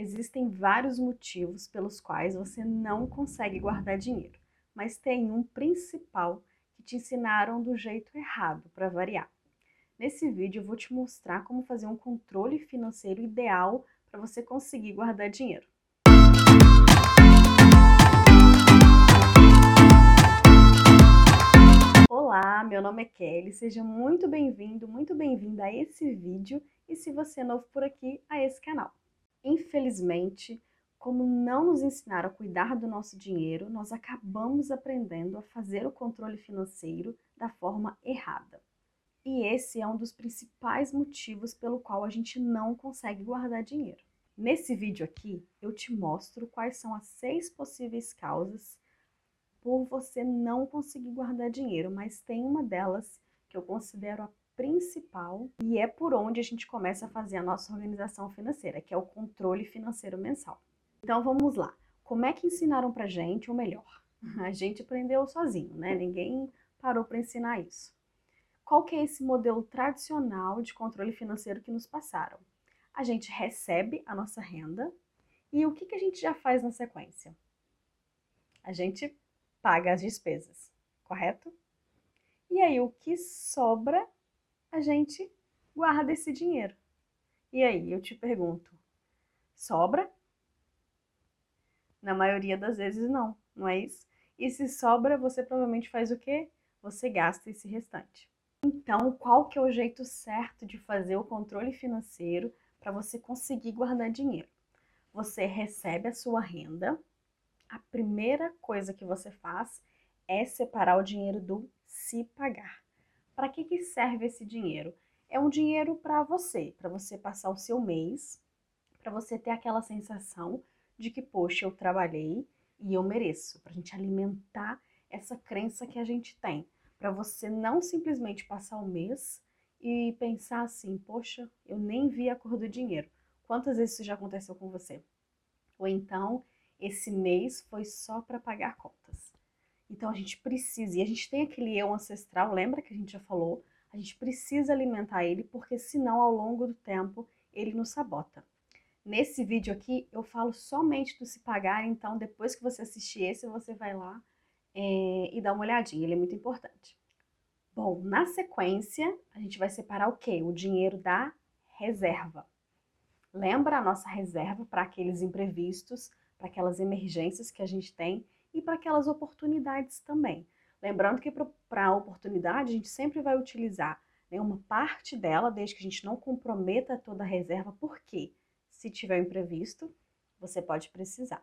Existem vários motivos pelos quais você não consegue guardar dinheiro, mas tem um principal que te ensinaram do jeito errado para variar. Nesse vídeo eu vou te mostrar como fazer um controle financeiro ideal para você conseguir guardar dinheiro. Olá, meu nome é Kelly, seja muito bem-vindo, muito bem-vinda a esse vídeo e se você é novo por aqui, a esse canal. Infelizmente, como não nos ensinaram a cuidar do nosso dinheiro, nós acabamos aprendendo a fazer o controle financeiro da forma errada. E esse é um dos principais motivos pelo qual a gente não consegue guardar dinheiro. Nesse vídeo aqui, eu te mostro quais são as seis possíveis causas por você não conseguir guardar dinheiro, mas tem uma delas que eu considero a principal e é por onde a gente começa a fazer a nossa organização financeira, que é o controle financeiro mensal. Então vamos lá. Como é que ensinaram pra gente, ou melhor, a gente aprendeu sozinho, né? Ninguém parou para ensinar isso. Qual que é esse modelo tradicional de controle financeiro que nos passaram? A gente recebe a nossa renda e o que, que a gente já faz na sequência? A gente paga as despesas, correto? E aí o que sobra a gente guarda esse dinheiro. E aí, eu te pergunto, sobra? Na maioria das vezes não, não é isso? E se sobra, você provavelmente faz o quê? Você gasta esse restante. Então, qual que é o jeito certo de fazer o controle financeiro para você conseguir guardar dinheiro? Você recebe a sua renda, a primeira coisa que você faz é separar o dinheiro do se pagar. Para que, que serve esse dinheiro? É um dinheiro para você, para você passar o seu mês, para você ter aquela sensação de que, poxa, eu trabalhei e eu mereço, para a gente alimentar essa crença que a gente tem, para você não simplesmente passar o mês e pensar assim, poxa, eu nem vi a cor do dinheiro. Quantas vezes isso já aconteceu com você? Ou então, esse mês foi só para pagar contas. Então a gente precisa, e a gente tem aquele eu ancestral, lembra que a gente já falou? A gente precisa alimentar ele, porque senão ao longo do tempo ele nos sabota. Nesse vídeo aqui eu falo somente do se pagar, então depois que você assistir esse, você vai lá é, e dá uma olhadinha, ele é muito importante. Bom, na sequência, a gente vai separar o quê? O dinheiro da reserva. Lembra a nossa reserva para aqueles imprevistos, para aquelas emergências que a gente tem e para aquelas oportunidades também. Lembrando que para a oportunidade a gente sempre vai utilizar né, uma parte dela, desde que a gente não comprometa toda a reserva, porque se tiver um imprevisto, você pode precisar.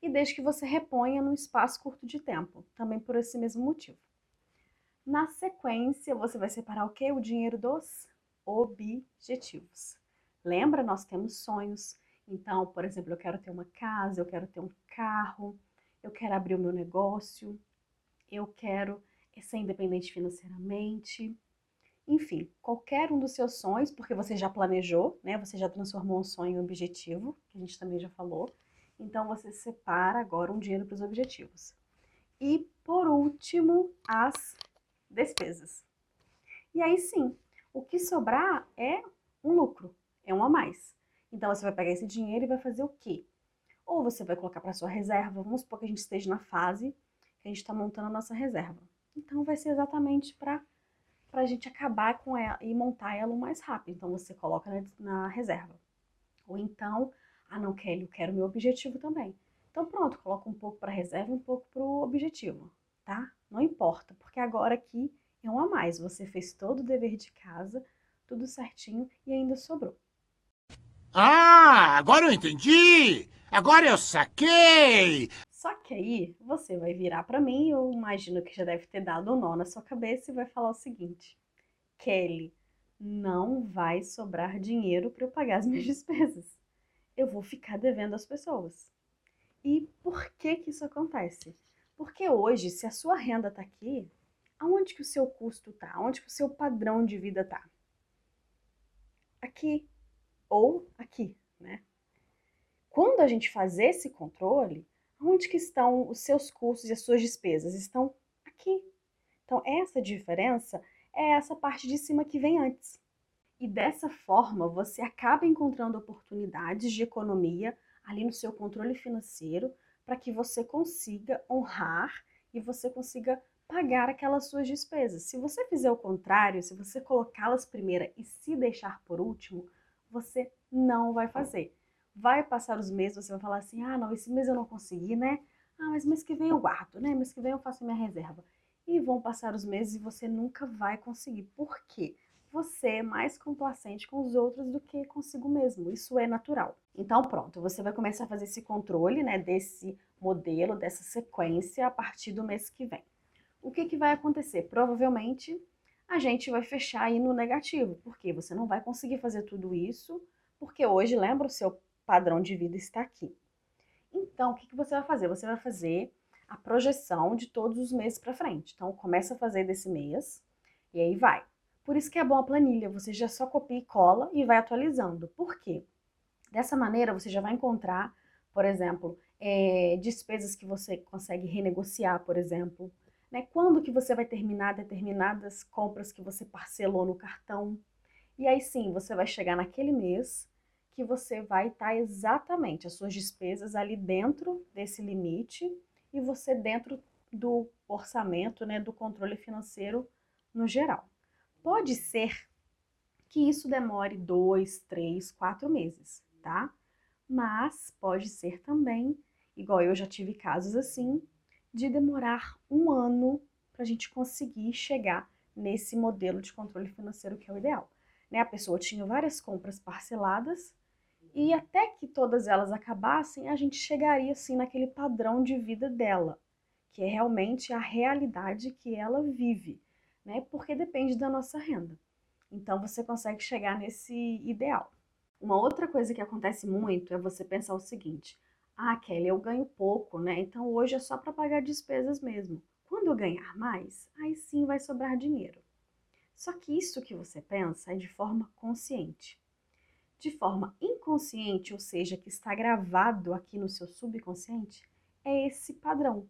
E desde que você reponha num espaço curto de tempo, também por esse mesmo motivo. Na sequência, você vai separar o que? O dinheiro dos objetivos. Lembra, nós temos sonhos. Então, por exemplo, eu quero ter uma casa, eu quero ter um carro, eu quero abrir o meu negócio, eu quero ser independente financeiramente. Enfim, qualquer um dos seus sonhos, porque você já planejou, né? Você já transformou um sonho em objetivo, que a gente também já falou. Então você separa agora um dinheiro para os objetivos. E por último, as despesas. E aí sim, o que sobrar é um lucro, é um a mais. Então você vai pegar esse dinheiro e vai fazer o quê? Ou você vai colocar para sua reserva. Vamos supor que a gente esteja na fase que a gente está montando a nossa reserva. Então, vai ser exatamente para a gente acabar com ela e montar ela o mais rápido. Então, você coloca na, na reserva. Ou então, ah, não, Kelly, eu quero meu objetivo também. Então, pronto, coloca um pouco para reserva e um pouco para o objetivo, tá? Não importa, porque agora aqui é um a mais. Você fez todo o dever de casa, tudo certinho e ainda sobrou. Ah, agora eu entendi! Agora eu saquei! Só que aí você vai virar para mim, eu imagino que já deve ter dado um nó na sua cabeça e vai falar o seguinte: Kelly, não vai sobrar dinheiro para eu pagar as minhas despesas. Eu vou ficar devendo às pessoas. E por que que isso acontece? Porque hoje, se a sua renda está aqui, aonde que o seu custo está? Aonde que o seu padrão de vida está? Aqui ou aqui, né? Quando a gente faz esse controle, onde que estão os seus custos e as suas despesas? Estão aqui. Então, essa diferença é essa parte de cima que vem antes. E dessa forma, você acaba encontrando oportunidades de economia ali no seu controle financeiro para que você consiga honrar e você consiga pagar aquelas suas despesas. Se você fizer o contrário, se você colocá-las primeiro e se deixar por último, você não vai fazer. Vai passar os meses, você vai falar assim: ah, não, esse mês eu não consegui, né? Ah, mas mês que vem eu guardo, né? Mês que vem eu faço minha reserva. E vão passar os meses e você nunca vai conseguir. Por quê? Você é mais complacente com os outros do que consigo mesmo. Isso é natural. Então, pronto, você vai começar a fazer esse controle, né, desse modelo, dessa sequência a partir do mês que vem. O que, que vai acontecer? Provavelmente a gente vai fechar aí no negativo, porque você não vai conseguir fazer tudo isso, porque hoje, lembra, o seu padrão de vida está aqui. Então, o que, que você vai fazer? Você vai fazer a projeção de todos os meses para frente. Então, começa a fazer desse mês e aí vai. Por isso que é bom a planilha, você já só copia e cola e vai atualizando. Por quê? Dessa maneira, você já vai encontrar, por exemplo, é, despesas que você consegue renegociar, por exemplo. Né? Quando que você vai terminar determinadas compras que você parcelou no cartão. E aí sim, você vai chegar naquele mês que você vai estar exatamente as suas despesas ali dentro desse limite e você dentro do orçamento, né, do controle financeiro no geral. Pode ser que isso demore dois, três, quatro meses, tá? Mas pode ser também, igual eu já tive casos assim, de demorar um ano para a gente conseguir chegar nesse modelo de controle financeiro que é o ideal. Né? A pessoa tinha várias compras parceladas e até que todas elas acabassem, a gente chegaria assim naquele padrão de vida dela, que é realmente a realidade que ela vive, né? Porque depende da nossa renda. Então você consegue chegar nesse ideal. Uma outra coisa que acontece muito é você pensar o seguinte: ah, Kelly, eu ganho pouco, né? Então hoje é só para pagar despesas mesmo. Quando eu ganhar mais, aí sim vai sobrar dinheiro. Só que isso que você pensa é de forma consciente de forma inconsciente, ou seja, que está gravado aqui no seu subconsciente, é esse padrão.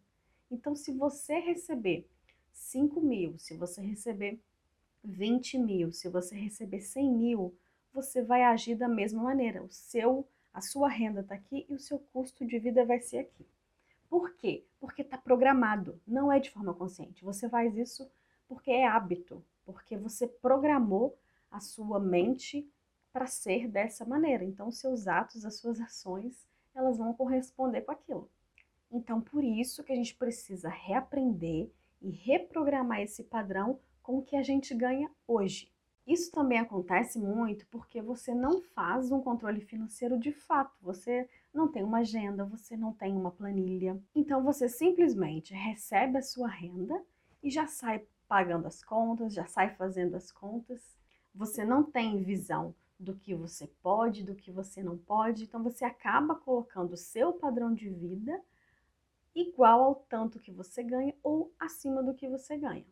Então, se você receber 5 mil, se você receber 20 mil, se você receber 100 mil, você vai agir da mesma maneira. O seu, a sua renda está aqui e o seu custo de vida vai ser aqui. Por quê? Porque está programado, não é de forma consciente. Você faz isso porque é hábito, porque você programou a sua mente para ser dessa maneira. Então, seus atos, as suas ações, elas vão corresponder com aquilo. Então, por isso que a gente precisa reaprender e reprogramar esse padrão com o que a gente ganha hoje. Isso também acontece muito porque você não faz um controle financeiro de fato. Você não tem uma agenda, você não tem uma planilha. Então você simplesmente recebe a sua renda e já sai pagando as contas, já sai fazendo as contas. Você não tem visão do que você pode, do que você não pode. Então você acaba colocando o seu padrão de vida igual ao tanto que você ganha ou acima do que você ganha.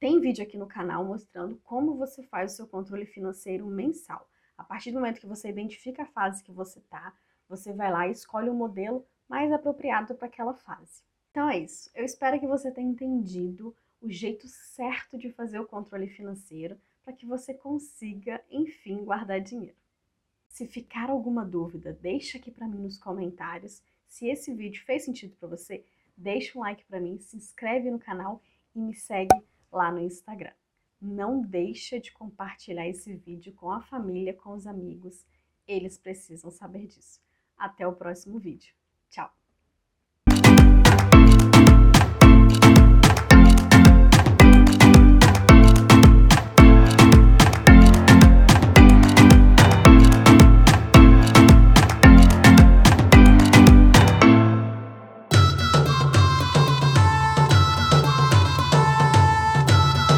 Tem vídeo aqui no canal mostrando como você faz o seu controle financeiro mensal. A partir do momento que você identifica a fase que você está, você vai lá e escolhe o modelo mais apropriado para aquela fase. Então é isso. Eu espero que você tenha entendido o jeito certo de fazer o controle financeiro para que você consiga, enfim, guardar dinheiro. Se ficar alguma dúvida, deixa aqui para mim nos comentários. Se esse vídeo fez sentido para você, deixa um like para mim, se inscreve no canal e me segue lá no Instagram. Não deixa de compartilhar esse vídeo com a família, com os amigos. Eles precisam saber disso. Até o próximo vídeo.